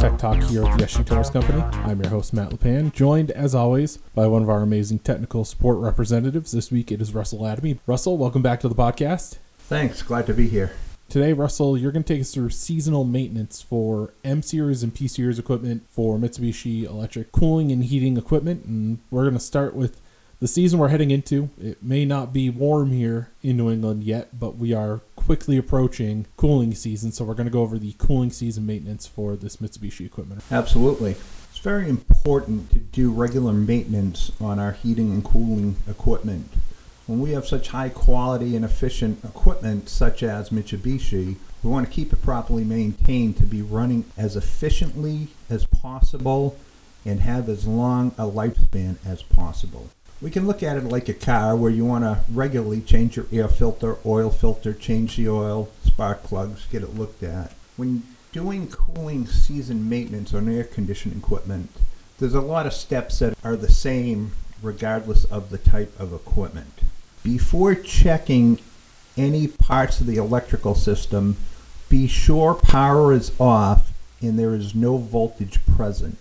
Tech Talk here at the SG Torrice Company. I'm your host, Matt LePan, joined as always by one of our amazing technical support representatives. This week it is Russell Adamy. Russell, welcome back to the podcast. Thanks, glad to be here. Today, Russell, you're going to take us through seasonal maintenance for M Series and P Series equipment for Mitsubishi Electric cooling and heating equipment. And we're going to start with the season we're heading into. It may not be warm here in New England yet, but we are quickly approaching cooling season. So we're going to go over the cooling season maintenance for this Mitsubishi equipment. Absolutely. It's very important to do regular maintenance on our heating and cooling equipment. When we have such high quality and efficient equipment, such as Mitsubishi, we want to keep it properly maintained to be running as efficiently as possible and have as long a lifespan as possible. We can look at it like a car where you want to regularly change your air filter, oil filter, change the oil, spark plugs, get it looked at. When doing cooling season maintenance on air conditioning equipment, there's a lot of steps that are the same regardless of the type of equipment. Before checking any parts of the electrical system, be sure power is off and there is no voltage present.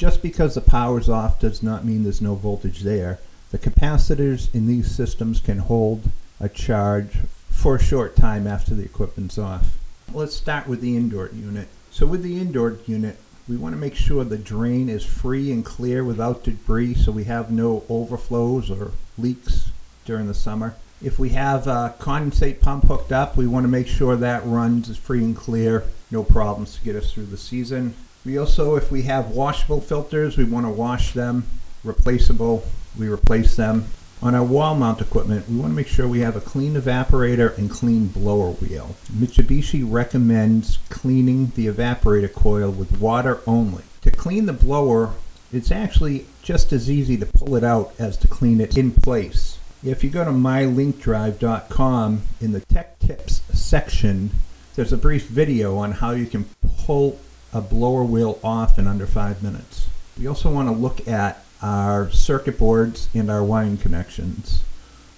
Just because the power is off does not mean there's no voltage there. The capacitors in these systems can hold a charge for a short time after the equipment's off. Let's start with the indoor unit. So with the indoor unit, we want to make sure the drain is free and clear without debris so we have no overflows or leaks during the summer. If we have a condensate pump hooked up, we want to make sure that runs is free and clear, no problems to get us through the season. We also, if we have washable filters, we want to wash them. Replaceable, we replace them. On our wall mount equipment, we want to make sure we have a clean evaporator and clean blower wheel. Mitsubishi recommends cleaning the evaporator coil with water only. To clean the blower, it's actually just as easy to pull it out as to clean it in place. If you go to mylinkdrive.com in the tech tips section, there's a brief video on how you can pull a blower wheel off in under five minutes. We also want to look at our circuit boards and our wiring connections.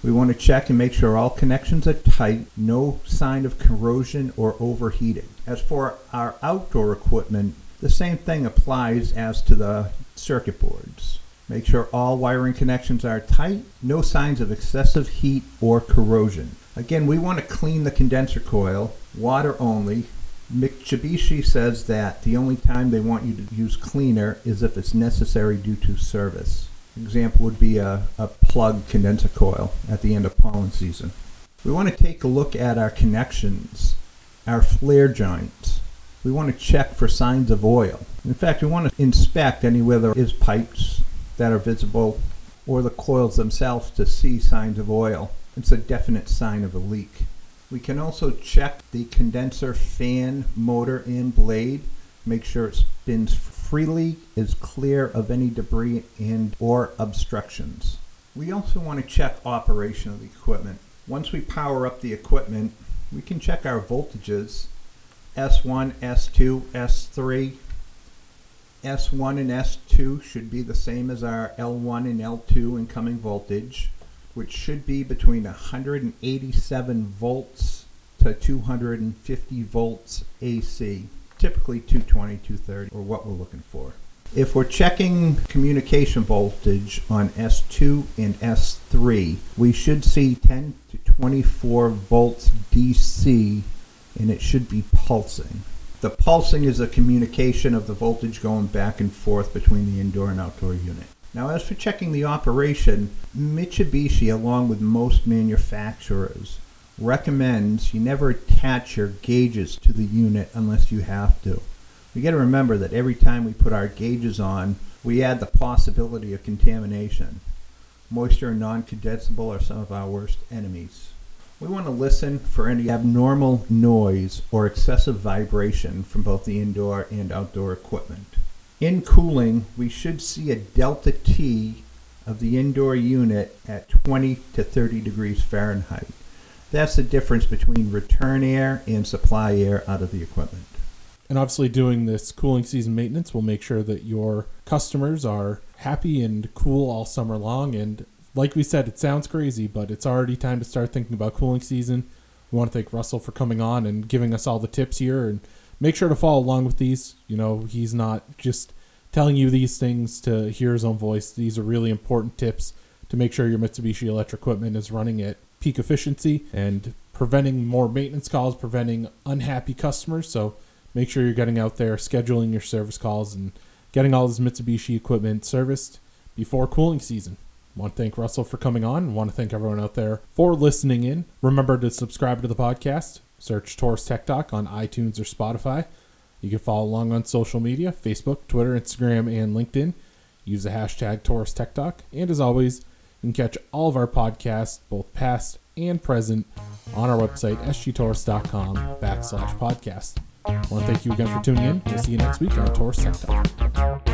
We want to check and make sure all connections are tight, no sign of corrosion or overheating. As for our outdoor equipment, the same thing applies as to the circuit boards. Make sure all wiring connections are tight, no signs of excessive heat or corrosion. Again, we want to clean the condenser coil, water only. Mitsubishi says that the only time they want you to use cleaner is if it's necessary due to service. Example would be a, a plug condenser coil at the end of pollen season. We want to take a look at our connections, our flare joints. We want to check for signs of oil. In fact, we want to inspect anywhere there is pipes that are visible or the coils themselves to see signs of oil. It's a definite sign of a leak. We can also check the condenser fan, motor, and blade. Make sure it spins freely, is clear of any debris and or obstructions. We also want to check operation of the equipment. Once we power up the equipment, we can check our voltages S1, S2, S3. S1 and S2 should be the same as our L1 and L2 incoming voltage which should be between 187 volts to 250 volts AC, typically 220, 230, or what we're looking for. If we're checking communication voltage on S2 and S3, we should see 10 to 24 volts DC and it should be pulsing. The pulsing is a communication of the voltage going back and forth between the indoor and outdoor unit. Now, as for checking the operation, Mitsubishi, along with most manufacturers, recommends you never attach your gauges to the unit unless you have to. We got to remember that every time we put our gauges on, we add the possibility of contamination. Moisture and non condensable are some of our worst enemies. We want to listen for any abnormal noise or excessive vibration from both the indoor and outdoor equipment. In cooling, we should see a delta T of the indoor unit at 20 to 30 degrees Fahrenheit. That's the difference between return air and supply air out of the equipment. And obviously, doing this cooling season maintenance will make sure that your customers are happy and cool all summer long. And like we said, it sounds crazy, but it's already time to start thinking about cooling season. We want to thank Russell for coming on and giving us all the tips here and make sure to follow along with these. You know, he's not just telling you these things to hear his own voice. These are really important tips to make sure your Mitsubishi electric equipment is running at peak efficiency and preventing more maintenance calls, preventing unhappy customers. So make sure you're getting out there, scheduling your service calls, and getting all this Mitsubishi equipment serviced before cooling season. Want to thank Russell for coming on. and Want to thank everyone out there for listening in. Remember to subscribe to the podcast. Search Torrice Tech Talk on iTunes or Spotify. You can follow along on social media Facebook, Twitter, Instagram, and LinkedIn. Use the hashtag Torrice Tech Talk. And as always, you can catch all of our podcasts, both past and present, on our website, sgtorrice.com backslash podcast. I want to thank you again for tuning in. We'll see you next week on Torrice Tech Talk.